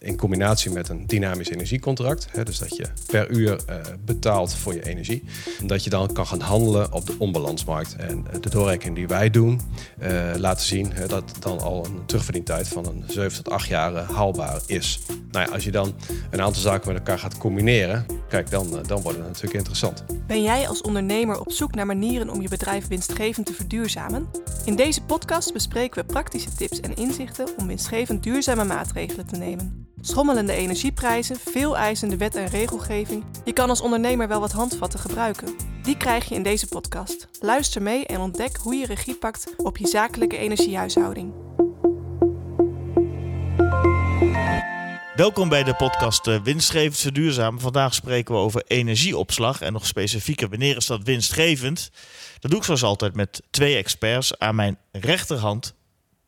In combinatie met een dynamisch energiecontract. Hè, dus dat je per uur uh, betaalt voor je energie. Dat je dan kan gaan handelen op de onbalansmarkt. En uh, de doorrekening die wij doen, uh, laten zien dat dan al een terugverdientijd van een 7 tot 8 jaar haalbaar is. Nou ja, als je dan een aantal zaken met elkaar gaat combineren, kijk, dan, dan wordt het natuurlijk interessant. Ben jij als ondernemer op zoek naar manieren om je bedrijf winstgevend te verduurzamen? In deze podcast bespreken we praktische tips en inzichten om winstgevend duurzame maatregelen te nemen. Schommelende energieprijzen, veel eisende wet en regelgeving. Je kan als ondernemer wel wat handvatten gebruiken. Die krijg je in deze podcast. Luister mee en ontdek hoe je regie pakt op je zakelijke energiehuishouding. Welkom bij de podcast eh, Winstgevend Verduurzamen. Vandaag spreken we over energieopslag en nog specifieker wanneer is dat winstgevend. Dat doe ik zoals altijd met twee experts. Aan mijn rechterhand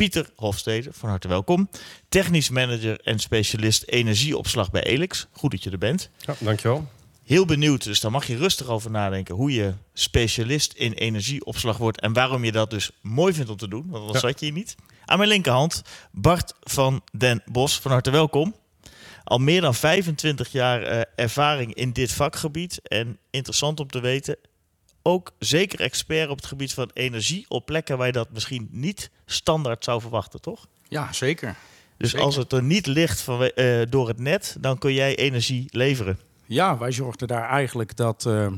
Pieter Hofstede, van harte welkom. Technisch manager en specialist energieopslag bij Elix. Goed dat je er bent. Ja, dankjewel. Heel benieuwd, dus daar mag je rustig over nadenken hoe je specialist in energieopslag wordt en waarom je dat dus mooi vindt om te doen, want dat zat je hier niet. Aan mijn linkerhand Bart van den Bos, van harte welkom. Al meer dan 25 jaar uh, ervaring in dit vakgebied en interessant om te weten, ook zeker expert op het gebied van energie op plekken waar je dat misschien niet standaard zou verwachten, toch? Ja, zeker. Dus als het er niet ligt van, uh, door het net, dan kun jij energie leveren. Ja, wij zorgden daar eigenlijk dat uh,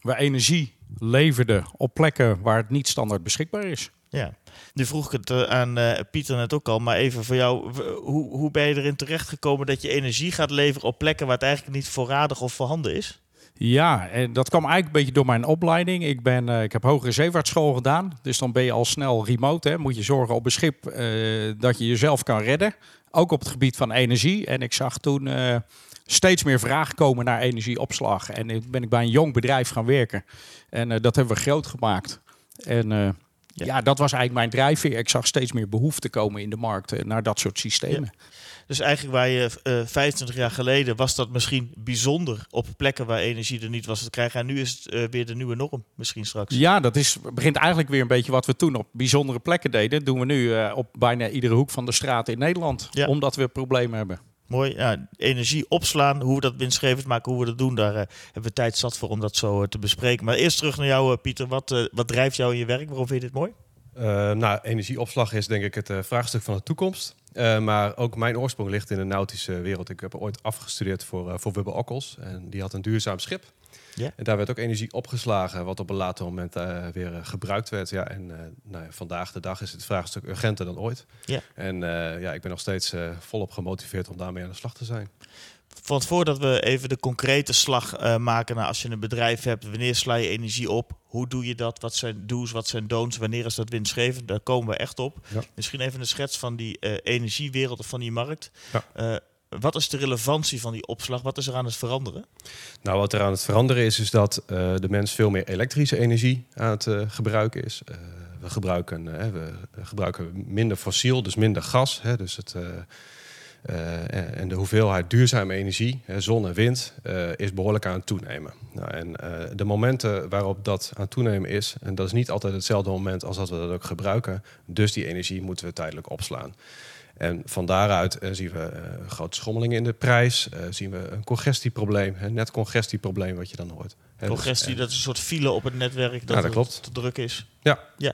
we energie leverden op plekken waar het niet standaard beschikbaar is. Ja, nu vroeg ik het uh, aan uh, Pieter net ook al, maar even voor jou. Hoe, hoe ben je erin terechtgekomen dat je energie gaat leveren op plekken waar het eigenlijk niet voorradig of voorhanden is? Ja, en dat kwam eigenlijk een beetje door mijn opleiding. Ik, ben, uh, ik heb hogere zeevaartschool gedaan. Dus dan ben je al snel remote. Hè. Moet je zorgen op een schip uh, dat je jezelf kan redden. Ook op het gebied van energie. En ik zag toen uh, steeds meer vraag komen naar energieopslag. En toen ben ik bij een jong bedrijf gaan werken. En dat hebben we groot gemaakt. En ja. ja. dat was eigenlijk mijn drijfveer. Ik zag steeds meer behoefte komen in de markt naar dat soort systemen. Ja. Dus eigenlijk waar je uh, 25 jaar geleden was dat misschien bijzonder op plekken waar energie er niet was te krijgen. En nu is het uh, weer de nieuwe norm misschien straks. Ja, dat is, begint eigenlijk weer een beetje wat we toen op bijzondere plekken deden. doen we nu uh, op bijna iedere hoek van de straat in Nederland. Ja. Omdat we problemen hebben. Mooi. Energie opslaan, hoe we dat winstgevend maken, hoe we dat doen. Daar uh, hebben we tijd zat voor om dat zo uh, te bespreken. Maar eerst terug naar jou, uh, Pieter. Wat, wat drijft jou in je werk? Waarom vind je dit mooi? Nou, energieopslag is denk ik het vraagstuk van de toekomst. Maar ook mijn oorsprong ligt in de nautische wereld. Ik heb ooit afgestudeerd voor, voor Wubbe Okkels. En die had een duurzaam schip. Yeah. En daar werd ook energie opgeslagen, wat op een later moment weer gebruikt werd. Ja, en nou ja, vandaag de dag is het vraagstuk urgenter dan ooit. Yeah. En ja, ik ben nog steeds volop gemotiveerd om daarmee aan de slag te zijn. Want voordat we even de concrete slag maken naar als je een bedrijf hebt, wanneer sla je energie op? Hoe doe je dat? Wat zijn do's, wat zijn don'ts? Wanneer is dat winstgevend? Daar komen we echt op. Ja. Misschien even een schets van die energiewereld of van die markt. Ja. Wat is de relevantie van die opslag? Wat is er aan het veranderen? Nou, wat er aan het veranderen is, is dat de mens veel meer elektrische energie aan het gebruiken is. we, gebruiken, we gebruiken minder fossiel, dus minder gas. Hè, dus het en de hoeveelheid duurzame energie, zon en wind, is behoorlijk aan het toenemen. Nou, en de momenten waarop dat aan het toenemen is, en dat is niet altijd hetzelfde moment als dat we dat ook gebruiken, dus die energie moeten we tijdelijk opslaan. En van daaruit zien we grote schommelingen in de prijs, zien we een congestieprobleem, net congestieprobleem wat je dan hoort. Congestie, dus, dat is een soort file op het netwerk dat, ja, dat klopt. te druk is. Ja. ja.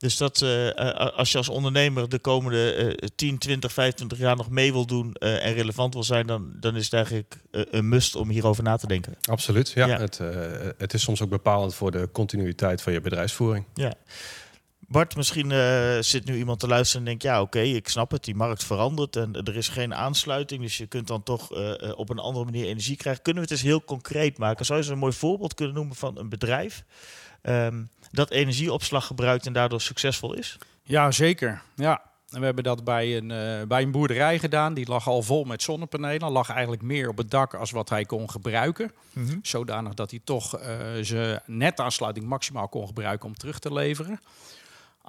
Dus dat uh, als je als ondernemer de komende uh, 10, 20, 25 jaar nog mee wil doen uh, en relevant wil zijn, dan, dan is het eigenlijk een must om hierover na te denken. Absoluut, ja. ja. Het, het is soms ook bepalend voor de continuïteit van je bedrijfsvoering. Ja. Bart, misschien zit nu iemand te luisteren en denkt, ja oké, okay, ik snap het, die markt verandert en er is geen aansluiting, dus je kunt dan toch op een andere manier energie krijgen. Kunnen we het eens heel concreet maken? Zou je eens een mooi voorbeeld kunnen noemen van een bedrijf? Um, dat energieopslag gebruikt en daardoor succesvol is? Ja, zeker. Ja. En we hebben dat bij een, uh, bij een boerderij gedaan. Die lag al vol met zonnepanelen. Lag eigenlijk meer op het dak als wat hij kon gebruiken. Mm -hmm. Zodanig dat hij toch zijn netaansluiting maximaal kon gebruiken om terug te leveren.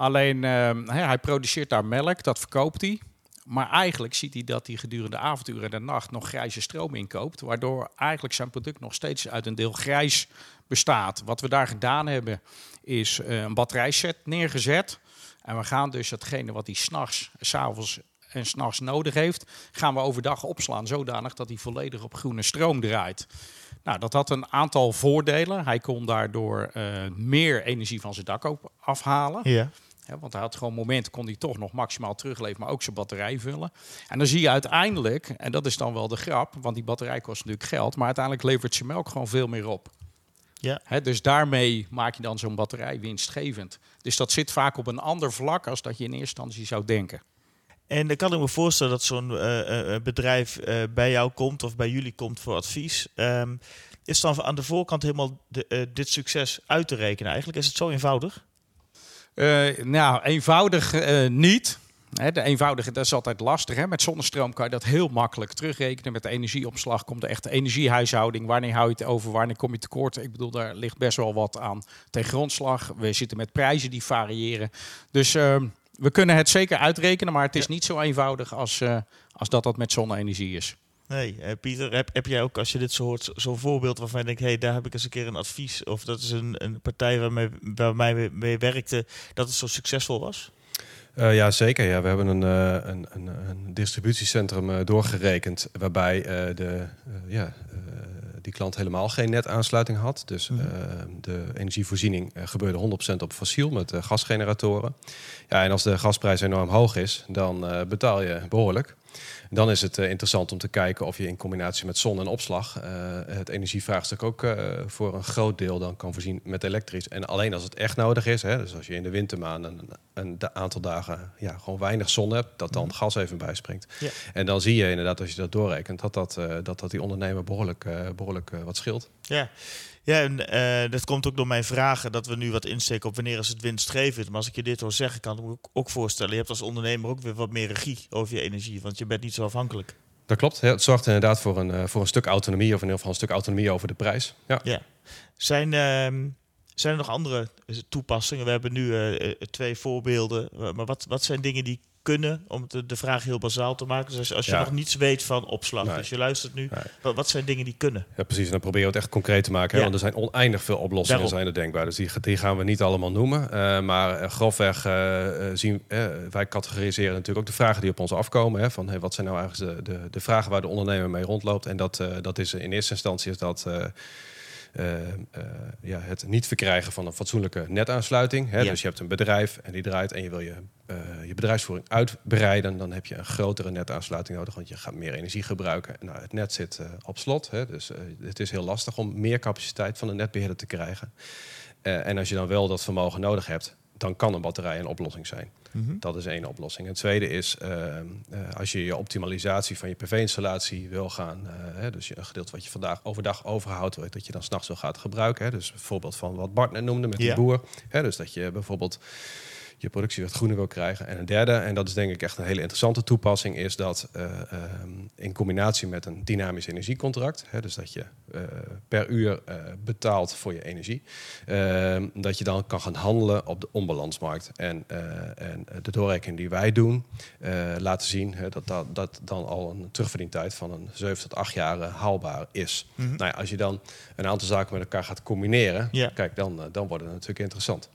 Alleen, uh, hij produceert daar melk, dat verkoopt hij. Maar eigenlijk ziet hij dat hij gedurende de avonduren en de nacht nog grijze stroom inkoopt. Waardoor eigenlijk zijn product nog steeds uit een deel grijs bestaat. Wat we daar gedaan hebben, is uh, een batterijset neergezet. En we gaan dus datgene wat hij s'nachts, s'avonds en s'nachts nodig heeft, gaan we overdag opslaan zodanig dat hij volledig op groene stroom draait. Nou, dat had een aantal voordelen. Hij kon daardoor uh, meer energie van zijn dak afhalen. Ja. Ja, want hij had gewoon momenten, kon hij toch nog maximaal terugleveren, maar ook zijn batterij vullen. En dan zie je uiteindelijk, en dat is dan wel de grap, want die batterij kost natuurlijk geld, maar uiteindelijk levert zijn melk gewoon veel meer op. Ja. Dus daarmee maak je dan zo'n batterij winstgevend. Dus dat zit vaak op een ander vlak als dat je in eerste instantie zou denken. En dan kan ik me voorstellen dat zo'n uh, bedrijf uh, bij jou komt of bij jullie komt voor advies. Um, is dan aan de voorkant helemaal de, dit succes uit te rekenen eigenlijk? Is het zo eenvoudig? Nou, eenvoudig niet. Hè, de eenvoudige, dat is altijd lastig. Hè? Met zonnestroom kan je dat heel makkelijk terugrekenen. Met de energieopslag komt er echt energiehuishouding. Wanneer hou je het over? Wanneer kom je tekort? Ik bedoel, daar ligt best wel wat aan tegen grondslag. We zitten met prijzen die variëren. Dus uh, we kunnen het zeker uitrekenen, maar het is ja. niet zo eenvoudig als, uh, als dat dat met zonne-energie is. Nee, uh, Pieter, heb, heb jij ook als je dit zo hoort, zo'n voorbeeld waarvan je denkt, hé, hey, daar heb ik eens een keer een advies, of dat is een, een partij waarmee, waarmee mee, mee werkte, dat het zo succesvol was? Uh, ja, zeker. Ja. We hebben een, uh, een, een, een, distributiecentrum uh, doorgerekend waarbij de, ja, die klant helemaal geen netaansluiting had. Dus -hmm. de energievoorziening gebeurde 100% op fossiel met gasgeneratoren. Ja, en als de gasprijs enorm hoog is, dan betaal je behoorlijk. Dan is het uh, interessant om te kijken of je in combinatie met zon en opslag uh, het energievraagstuk ook uh, voor een groot deel dan kan voorzien met elektrisch. En alleen als het echt nodig is, hè, dus als je in de wintermaanden een, een aantal dagen ja, gewoon weinig zon hebt, dat dan gas even bijspringt. Ja. En dan zie je inderdaad, als je dat doorrekent, dat dat, dat, dat die ondernemer behoorlijk, behoorlijk wat scheelt. Ja. Ja, en uh, dat komt ook door mijn vragen dat we nu wat insteken op wanneer is het winstgevend. Maar als ik je dit hoor zeggen, kan ik me ook voorstellen. Je hebt als ondernemer ook weer wat meer regie over je energie, want je bent niet zo afhankelijk. Dat klopt. Het zorgt inderdaad voor een, uh, voor een stuk autonomie, of in ieder geval een stuk autonomie over de prijs. Ja. ja. Zijn, uh, zijn er nog andere toepassingen? We hebben nu uh, twee voorbeelden. Maar wat, wat zijn dingen die kunnen, om de, de vraag heel bazaal te maken. Dus als je ja. nog niets weet van opslag, nee. dus je luistert nu, nee. wat, wat, zijn dingen die kunnen? Ja, precies. En dan proberen we het echt concreet te maken. Hè? Ja. Want er zijn oneindig veel oplossingen zijn er denkbaar. Dus die, die gaan we niet allemaal noemen. Uh, maar uh, grofweg uh, zien wij categoriseren natuurlijk ook de vragen die op ons afkomen. Hè? Van hey, wat zijn nou eigenlijk de, de, de, vragen waar de ondernemer mee rondloopt? En dat, dat is in eerste instantie is dat. Uh, uh, ja, het niet verkrijgen van een fatsoenlijke netaansluiting. Hè? Ja. Dus je hebt een bedrijf en die draait en je wil je, uh, je bedrijfsvoering uitbreiden. Dan heb je een grotere netaansluiting nodig, want je gaat meer energie gebruiken. Nou, het net zit op slot, hè? dus het is heel lastig om meer capaciteit van de netbeheerder te krijgen. en als je dan wel dat vermogen nodig hebt, dan kan een batterij een oplossing zijn. Mm -hmm. Dat is één oplossing. Het tweede is, uh, uh, als je je optimalisatie van je PV-installatie wil gaan, uh, hè, dus je, een gedeelte wat je vandaag overdag overhoudt, dat je dan s'nachts wil gaat gebruiken. Hè, dus bijvoorbeeld van wat Bart net noemde met die boer. Hè, dus dat je bijvoorbeeld je productie wat groener wil krijgen. En een derde, en dat is denk ik echt een hele interessante toepassing, is dat uh, um, in combinatie met een dynamisch energiecontract, hè, dus dat je uh, per uur uh, betaalt voor je energie, ehm, dat je dan kan gaan handelen op de onbalansmarkt. En, en de doorrekening die wij doen, laten zien hè, dat, dat dat dan al een terugverdientijd van een 7 tot 8 jaar haalbaar is. Mm -hmm. nou ja, als je dan een aantal zaken met elkaar gaat combineren, kijk, dan, dan wordt het natuurlijk interessant.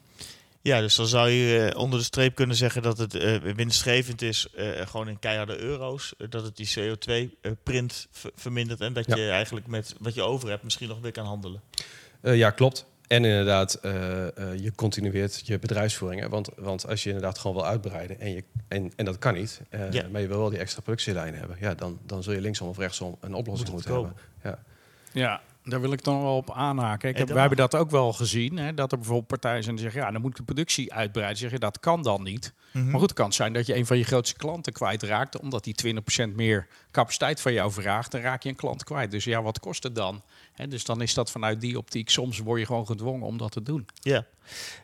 Ja, dus dan zou je uh, onder de streep kunnen zeggen dat het uh, winstgevend is, uh, gewoon in keiharde euro's. dat het die CO2-print vermindert en dat ja. je eigenlijk met wat je over hebt misschien nog weer kan handelen. ja, klopt. En inderdaad, je continueert je bedrijfsvoering. Hè? Want, want als je inderdaad gewoon wil uitbreiden en, je, en, en dat kan niet, ja. maar je wil wel die extra productielijnen hebben, ja, dan, dan zul je linksom of rechtsom een oplossing Moet moeten hebben. Ja. ja, daar wil ik dan wel op aanhaken. Ik heb, wij hebben dat ook wel gezien. Hè, dat er bijvoorbeeld partijen zijn die zeggen... ja, dan moet ik de productie uitbreiden. Zeg je, dat kan dan niet. Mm -hmm. Maar goed, het kan zijn dat je een van je grootste klanten kwijtraakt... omdat die 20% meer capaciteit van jou vraagt. Dan raak je een klant kwijt. Dus ja, wat kost het dan? Hè, dus dan is dat vanuit die optiek... soms word je gewoon gedwongen om dat te doen. Ja.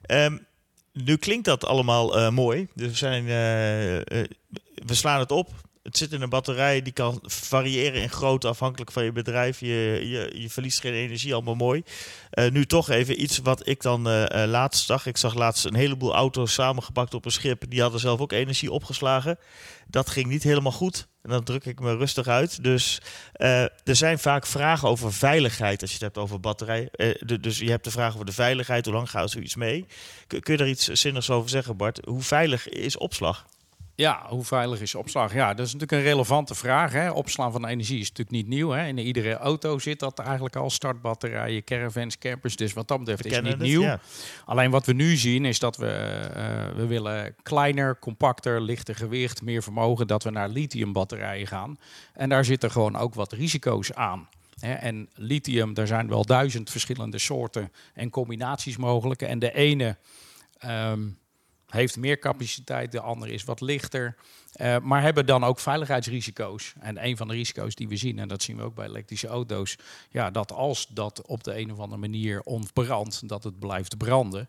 Um, nu klinkt dat allemaal uh, mooi. Dus we, zijn, uh, uh, we slaan het op het zit in een batterij die kan variëren in grootte afhankelijk van je bedrijf. Je, je, je verliest geen energie, allemaal mooi. Uh, nu toch even iets wat ik dan uh, laatst zag. Ik zag laatst een heleboel auto's samengepakt op een schip. Die hadden zelf ook energie opgeslagen. Dat ging niet helemaal goed. En dan druk ik me rustig uit. Dus er zijn vaak vragen over veiligheid als je het hebt over batterij. Dus je hebt de vraag over de veiligheid. Hoe lang gaat zoiets mee? Kun, kun je daar iets zinnigs over zeggen, Bart? Hoe veilig is opslag? Ja, hoe veilig is opslag? Ja, dat is natuurlijk een relevante vraag. Hè. Opslaan van energie is natuurlijk niet nieuw. Hè. In iedere auto zit dat eigenlijk al. Startbatterijen, caravans, campers. Dus wat dat betreft is het niet nieuw. ja. Alleen wat we nu zien is dat we, eh, we willen kleiner, compacter, lichter gewicht, meer vermogen. Dat we naar lithiumbatterijen gaan. En daar zitten gewoon ook wat risico's aan. En lithium, daar zijn wel duizend verschillende soorten en combinaties mogelijk. En de ene... ehm, heeft meer capaciteit, de andere is wat lichter. Eh, maar hebben dan ook veiligheidsrisico's. En een van de risico's die we zien, en dat zien we ook bij elektrische auto's, ja, dat als dat op de een of andere manier ontbrandt, dat het blijft branden.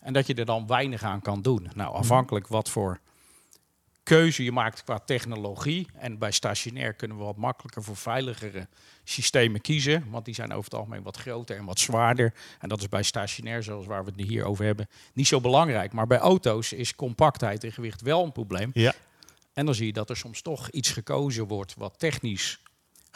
En dat je er dan weinig aan kan doen. Nou, afhankelijk wat voor keuze je maakt qua technologie. En bij stationair kunnen we wat makkelijker voor veiligere systemen kiezen. Want die zijn over het algemeen wat groter en wat zwaarder. En dat is bij stationair, zoals waar we het hier over hebben, niet zo belangrijk. Maar bij auto's is compactheid en gewicht wel een probleem. Ja. En dan zie je dat er soms toch iets gekozen wordt wat technisch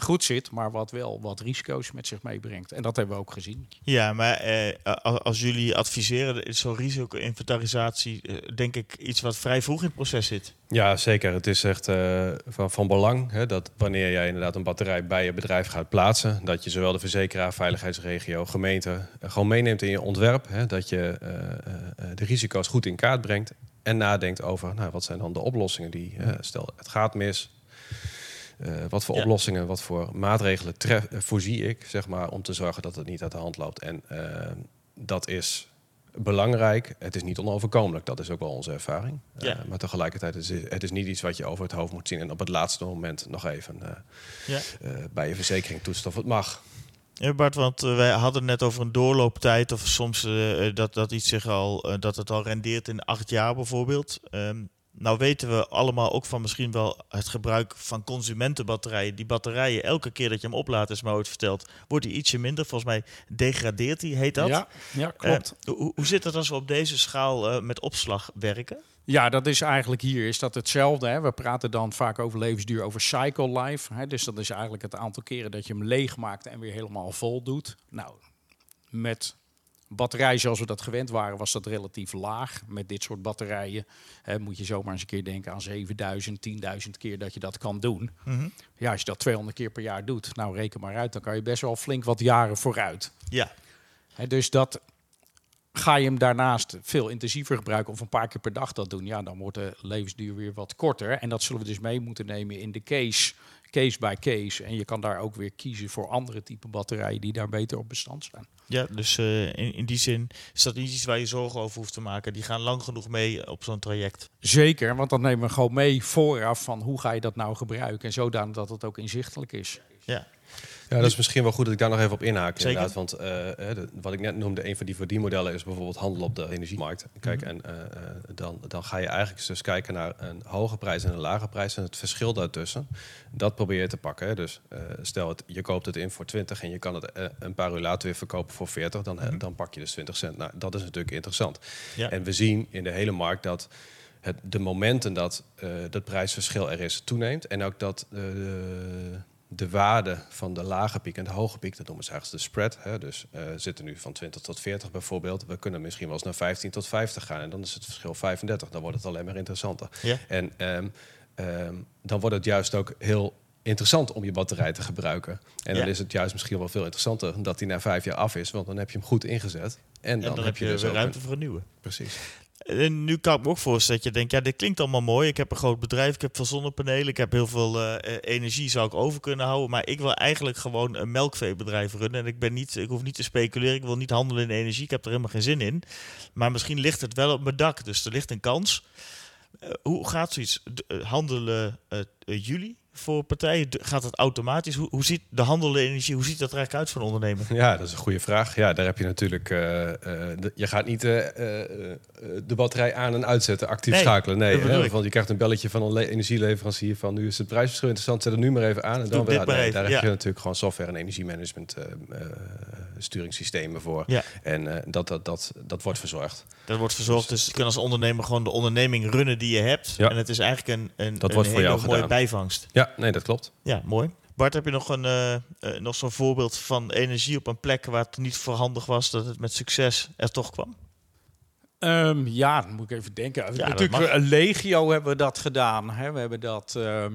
goed zit, maar wat wel wat risico's met zich meebrengt. En dat hebben we ook gezien. Ja, maar eh, als, jullie adviseren, is zo'n risico-inventarisatie eh, denk ik iets wat vrij vroeg in het proces zit. Ja, zeker. Het is echt eh, van, van belang hè, dat wanneer jij inderdaad een batterij bij je bedrijf gaat plaatsen, dat je zowel de verzekeraar, veiligheidsregio, gemeente eh, gewoon meeneemt in je ontwerp. Hè, dat je eh, eh, de risico's goed in kaart brengt en nadenkt over nou, wat zijn dan de oplossingen die, eh, stel het gaat mis. Eh, wat voor Ja. oplossingen, wat voor maatregelen tref, eh, voorzie ik, zeg maar, om te zorgen dat het niet uit de hand loopt. En eh, dat is belangrijk. Het is niet onoverkomelijk. Dat is ook wel onze ervaring. Ja. Maar tegelijkertijd is het, is niet iets wat je over het hoofd moet zien en op het laatste moment nog even Ja. bij je verzekering toetst of het mag. Ja, Bart, want wij hadden net over een doorlooptijd of soms dat, dat iets zich al, dat het al rendeert in acht jaar bijvoorbeeld. Ehm, nou weten we allemaal ook van misschien wel het gebruik van consumentenbatterijen. Die batterijen, elke keer dat je hem oplaadt, is me ooit verteld, wordt die ietsje minder. Volgens mij degradeert die, heet dat. Ja, ja klopt. Eh, hoe, hoe zit het als we op deze schaal eh, met opslag werken? Ja, dat is eigenlijk hier is dat hetzelfde. Hè. We praten dan vaak over levensduur, over cycle life. Hè. Dus dat is eigenlijk het aantal keren dat je hem leeg maakt en weer helemaal vol doet. Nou, met batterij zoals we dat gewend waren, was dat relatief laag. Met dit soort batterijen hè, moet je zomaar eens een keer denken aan 7000, 10.000 keer dat je dat kan doen. Ja, als je dat 200 keer per jaar doet, nou reken maar uit, dan kan je best wel flink wat jaren vooruit. Ja, Hè, dus dat ga je hem daarnaast veel intensiever gebruiken of een paar keer per dag dat doen, ja, dan wordt de levensduur weer wat korter. En dat zullen we dus mee moeten nemen in de case, case by case. En je kan daar ook weer kiezen voor andere type batterijen die daar beter op bestand zijn. ja dus eh, in, in die zin is dat niet iets waar je zorgen over hoeft te maken. Die gaan lang genoeg mee op zo'n traject. Zeker, want dan nemen we gewoon mee vooraf van hoe ga je dat nou gebruiken en zodanig dat het ook inzichtelijk is. Ja, Ja, dat is misschien wel goed dat ik daar nog even op inhaak. Zeker. Inderdaad, want eh, de- wat ik net noemde, een van die verdienmodellen is bijvoorbeeld handel op de energiemarkt. Kijk, Mhm. en eh, eh, dan, dan ga je eigenlijk dus kijken naar een hoge prijs en een lage prijs en het verschil daartussen. Dat probeer je te pakken. Hè. Dus stel, het, je koopt het in voor 20 en je kan het een paar uur later weer verkopen voor 40, dan, eh, dan pak je dus 20 cent. Nou, dat is natuurlijk interessant. Mhm. ja. En we zien in de hele markt dat het, de momenten dat dat prijsverschil er is toeneemt. En ook dat de, de waarde van de lage piek en de hoge piek, dat noemen ze eigenlijk de spread. Hè, dus uh, zitten nu van 20 tot 40 bijvoorbeeld. We kunnen misschien wel eens naar 15 tot 50 gaan. En dan is het verschil 35. Dan wordt het alleen maar interessanter. Ja. En um, um, dan wordt het juist ook heel interessant om je batterij te gebruiken. En Ja. dan is het juist misschien wel veel interessanter dat die na vijf jaar af is. Want dan heb je hem goed ingezet. En dan, en dan heb je, dus weer ruimte een- voor een nieuwe. Precies. Nu kan ik me ook voorstellen dat je denkt, ja, dit klinkt allemaal mooi. Ik heb een groot bedrijf, ik heb veel zonnepanelen, ik heb heel veel eh, eh, energie, zou ik over kunnen houden. Maar ik wil eigenlijk gewoon een melkveebedrijf runnen. En ik, ben niet, ik hoef niet te speculeren, ik wil niet handelen in energie, ik heb er helemaal geen zin in. Maar misschien ligt het wel op mijn dak, dus er ligt een kans. Eh, hoe gaat zoiets? Handelen eh, jullie voor partijen? Gaat het automatisch? Hoe, hoe ziet de handel in energie, hoe ziet dat er eigenlijk uit voor een ondernemer? Ja, dat is een goede vraag. Ja, daar heb je natuurlijk. eh, eh, je gaat niet eh, de batterij aan en uitzetten, actief Nee, schakelen. Nee, dat hè, want je krijgt een belletje van een le- energieleverancier van nu is het prijsverschil interessant, zet het nu maar even aan. En dan even, daar ja. heb je natuurlijk gewoon software en energiemanagement sturingssystemen voor. Ja. En eh, dat, dat, dat, dat wordt verzorgd. Dat wordt verzorgd, dus je kan als ondernemer gewoon de onderneming runnen die je hebt. Ja. En het is eigenlijk een, een, Dat een wordt voor hele jou mooie gedaan. bijvangst. Ja, nee, dat klopt. Ja, mooi. Bart, heb je nog, een, eh, eh, nog zo'n voorbeeld van energie op een plek waar het niet voorhandig was, dat het met succes er toch kwam? Ehm, ja, dan moet ik even denken. dat Natuurlijk, legio hebben we dat gedaan. Hè. We hebben dat ehm,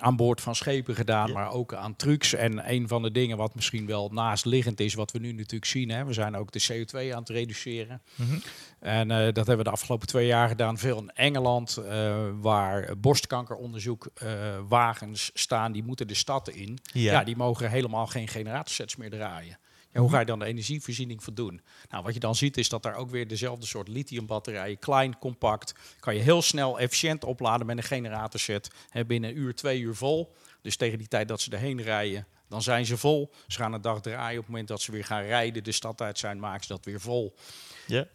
aan boord van schepen gedaan, Ja. maar ook aan trucks. En een van de dingen wat misschien wel naastliggend is, wat we nu natuurlijk zien, hè, we zijn ook de CO2 aan het reduceren. Mhm. En eh, dat hebben we de afgelopen twee jaar gedaan. Veel in Engeland, eh, waar borstkankeronderzoek eh, staan, die moeten de stad in. Ja. Ja. die mogen helemaal geen generatorsets meer draaien. Ja, hoe ga je dan de energievoorziening voor doen? Nou, wat je dan ziet is dat daar ook weer dezelfde soort lithiumbatterijen, klein, compact, kan je heel snel efficiënt opladen met een generatorset. Hè, binnen een uur, twee uur vol. Dus tegen die tijd dat ze erheen rijden, dan zijn ze vol. Ze gaan een dag draaien. Op het moment dat ze weer gaan rijden, de stad uit zijn, maken ze dat weer vol.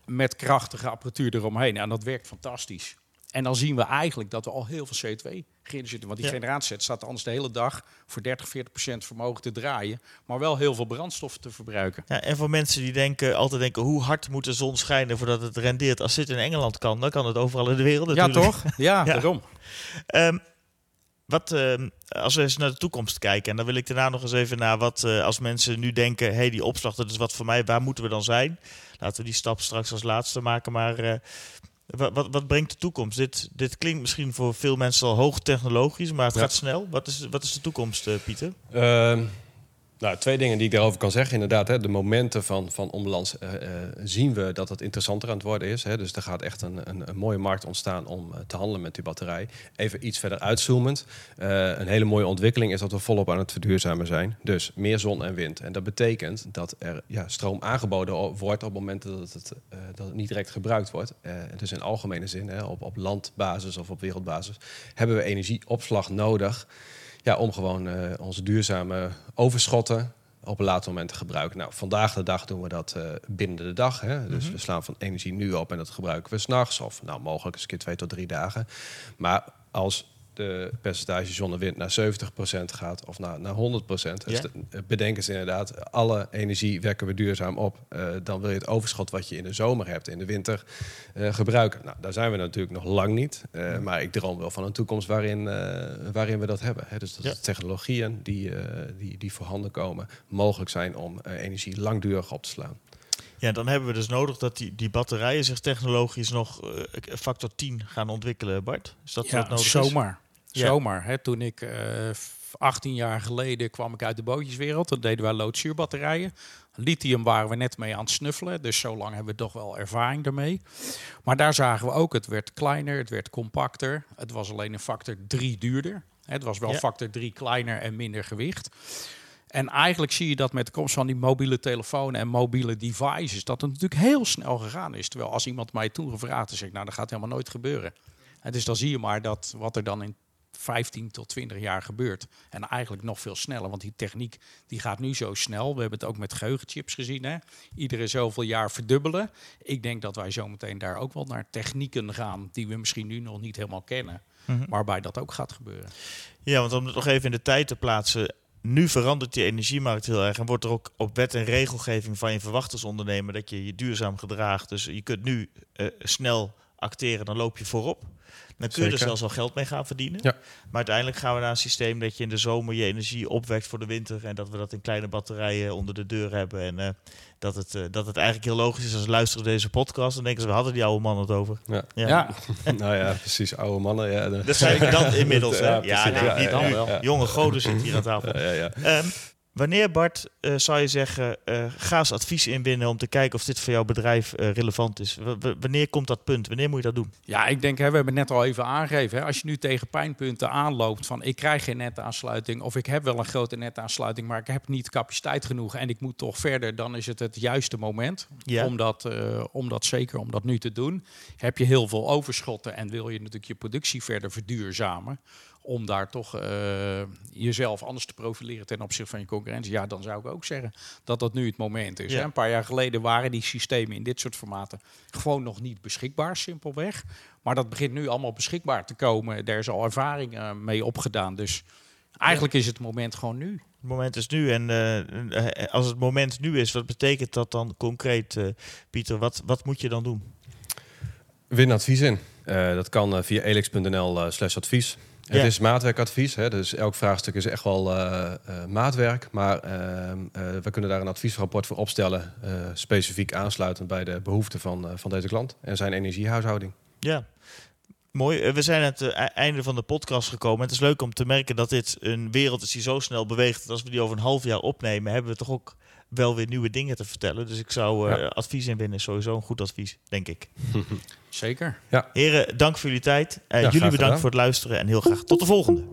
Met krachtige apparatuur eromheen. En dat werkt fantastisch. En dan zien we eigenlijk dat we al heel veel CO2 geïnteresseerd zitten. Want die Ja. generatieset staat anders de hele dag voor 30, 40 procent vermogen te draaien. Maar wel heel veel brandstof te verbruiken. Ja, en voor mensen die denken, altijd denken, hoe hard moet de zon schijnen voordat het rendeert? Als dit in Engeland kan, dan kan het overal in de wereld Ja, natuurlijk. toch? Ja, Ja. daarom. Ehm, wat, ehm, als we eens naar de toekomst kijken, en dan wil ik daarna nog eens even naar wat, eh, als mensen nu denken, hé, hey, die opslag, dat is wat voor mij, waar moeten we dan zijn? Laten we die stap straks als laatste maken, maar eh, wat, wat, wat brengt de toekomst? Dit, dit klinkt misschien voor veel mensen al hoogtechnologisch, maar het Ja. gaat snel. Wat is, wat is de toekomst, eh, Pieter? Ehm, nou, twee dingen die ik daarover kan zeggen. Inderdaad, hè, de momenten van, van eh, eh, zien we dat het interessanter aan het worden is. Hè. Dus er gaat echt een, een, een mooie markt ontstaan om eh, te handelen met die batterij. Even iets verder uitzoomend. een hele mooie ontwikkeling is dat we volop aan het verduurzamen zijn. Dus meer zon en wind. En dat betekent dat er ja, stroom aangeboden wordt op momenten dat het, dat niet direct gebruikt wordt. Dus in algemene zin, hè, op, op landbasis of op wereldbasis, hebben we energieopslag nodig ja, om gewoon eh, onze duurzame overschotten op een later moment te gebruiken. Nou, vandaag de dag doen we dat eh, binnen de dag. Hè? Dus we slaan van energie nu op en dat gebruiken we s'nachts. Of nou, mogelijk eens een keer twee tot drie dagen. Maar als de percentage zon en wind naar 70% gaat of naar, naar 100%. Dus Ja. de- eh, bedenk eens inderdaad, alle energie wekken we duurzaam op. Eh, dan wil je het overschot wat je in de zomer hebt, in de winter eh, gebruiken. Nou, daar zijn we natuurlijk nog lang niet. Eh, maar ik droom wel van een toekomst waarin, eh, waarin we dat hebben. Hè? Dus dat Ja. de technologieën die, eh, die, die voorhanden komen, mogelijk zijn om energie langdurig op te slaan. Ja, dan hebben we dus nodig dat die, die batterijen zich technologisch nog factor 10 gaan ontwikkelen, Bart. Is dat wat Ja, nodig is? Zomaar. Ja. Zomaar. Hè. Toen ik eh, 18 jaar geleden kwam ik uit de bootjeswereld. Toen deden wij loodzuurbatterijen. Lithium waren we net mee aan het snuffelen. Dus zo lang hebben we toch wel ervaring daarmee. Maar daar zagen we ook, het werd kleiner, het werd compacter. Het was alleen een factor 3 duurder. Het was wel Ja. factor 3 kleiner en minder gewicht. En eigenlijk zie je dat met de komst van die mobiele telefoons en mobiele devices, dat het natuurlijk heel snel gegaan is. Terwijl als iemand mij toen gevraagd had, zeg ik, nou, dat gaat helemaal nooit gebeuren. En dus dan zie je maar dat wat er dan in 15 tot 20 jaar gebeurt. En eigenlijk nog veel sneller, want die techniek die gaat nu zo snel. We hebben het ook met geheugenchips gezien. Hè? Iedere zoveel jaar verdubbelen. Ik denk dat wij zometeen daar ook wel naar technieken gaan die we misschien nu nog niet helemaal kennen. Mhm. Waarbij dat ook gaat gebeuren. Ja, want om het nog even in de tijd te plaatsen. Nu verandert die energiemarkt heel erg en wordt er ook op wet en regelgeving van je verwacht als ondernemer dat je je duurzaam gedraagt. Dus je kunt nu eh, snel acteren, dan loop je voorop. Dan kun je er zelfs al geld mee gaan verdienen. Ja. Maar uiteindelijk gaan we naar een systeem dat je in de zomer je energie opwekt voor de winter. En dat we dat in kleine batterijen onder de deur hebben. En eh, dat, het, eh, dat het eigenlijk heel logisch is als ze luisteren naar deze podcast. Dan denken ze, we hadden die oude man het over. Ja. Ja. Ja, nou ja, precies, oude mannen. Ja, de- Dat zijn we dan inmiddels. hè? Ja, Ja, Ja, niet ja, ja, ja. Jonge goden zitten hier aan tafel. Ja, ja, ja. Ehm, wanneer, Bart, eh, zou je zeggen, eh, ga eens advies inbinnen om te kijken of dit voor jouw bedrijf eh, relevant is? W- wanneer komt dat punt? Wanneer moet je dat doen? Ja, ik denk, hè, we hebben het net al even aangegeven. Hè, als je nu tegen pijnpunten aanloopt van ik krijg geen netaansluiting of ik heb wel een grote netaansluiting, maar ik heb niet capaciteit genoeg en ik moet toch verder, dan is het het juiste moment Ja. om, dat, om dat zeker om dat nu te doen. Heb je heel veel overschotten en wil je natuurlijk je productie verder verduurzamen om daar toch eh, jezelf anders te profileren ten opzichte van je concurrentie. Ja, dan zou ik ook zeggen dat dat nu het moment is. Ja. Hè. Een paar jaar geleden waren die systemen in dit soort formaten gewoon nog niet beschikbaar, simpelweg. Maar dat begint nu allemaal beschikbaar te komen. Er is al ervaring eh, mee opgedaan. Dus eigenlijk is het moment gewoon nu. Het moment is nu. En eh, als het moment nu is, wat betekent dat dan concreet, eh, Pieter? Wat, wat moet je dan doen? Win advies in. Eh, dat kan via elix.nl eh, slash advies. Het is maatwerkadvies, hè, dus elk vraagstuk is echt wel uh, uh, maatwerk. Maar ehm, we kunnen daar een adviesrapport voor opstellen, specifiek aansluitend bij de behoeften van, van deze klant en zijn energiehuishouding. Ja, Mooi. We zijn aan het e-, einde van de podcast gekomen. Het is leuk om te merken dat dit een wereld is die zo snel beweegt. Dat als we die over een half jaar opnemen, hebben we toch ook wel weer nieuwe dingen te vertellen. Dus ik zou uh, advies inwinnen. Sowieso een goed advies, denk ik. Zeker. Ja. Heren, dank voor jullie tijd. Uh, jullie bedankt voor het luisteren en heel graag tot de volgende.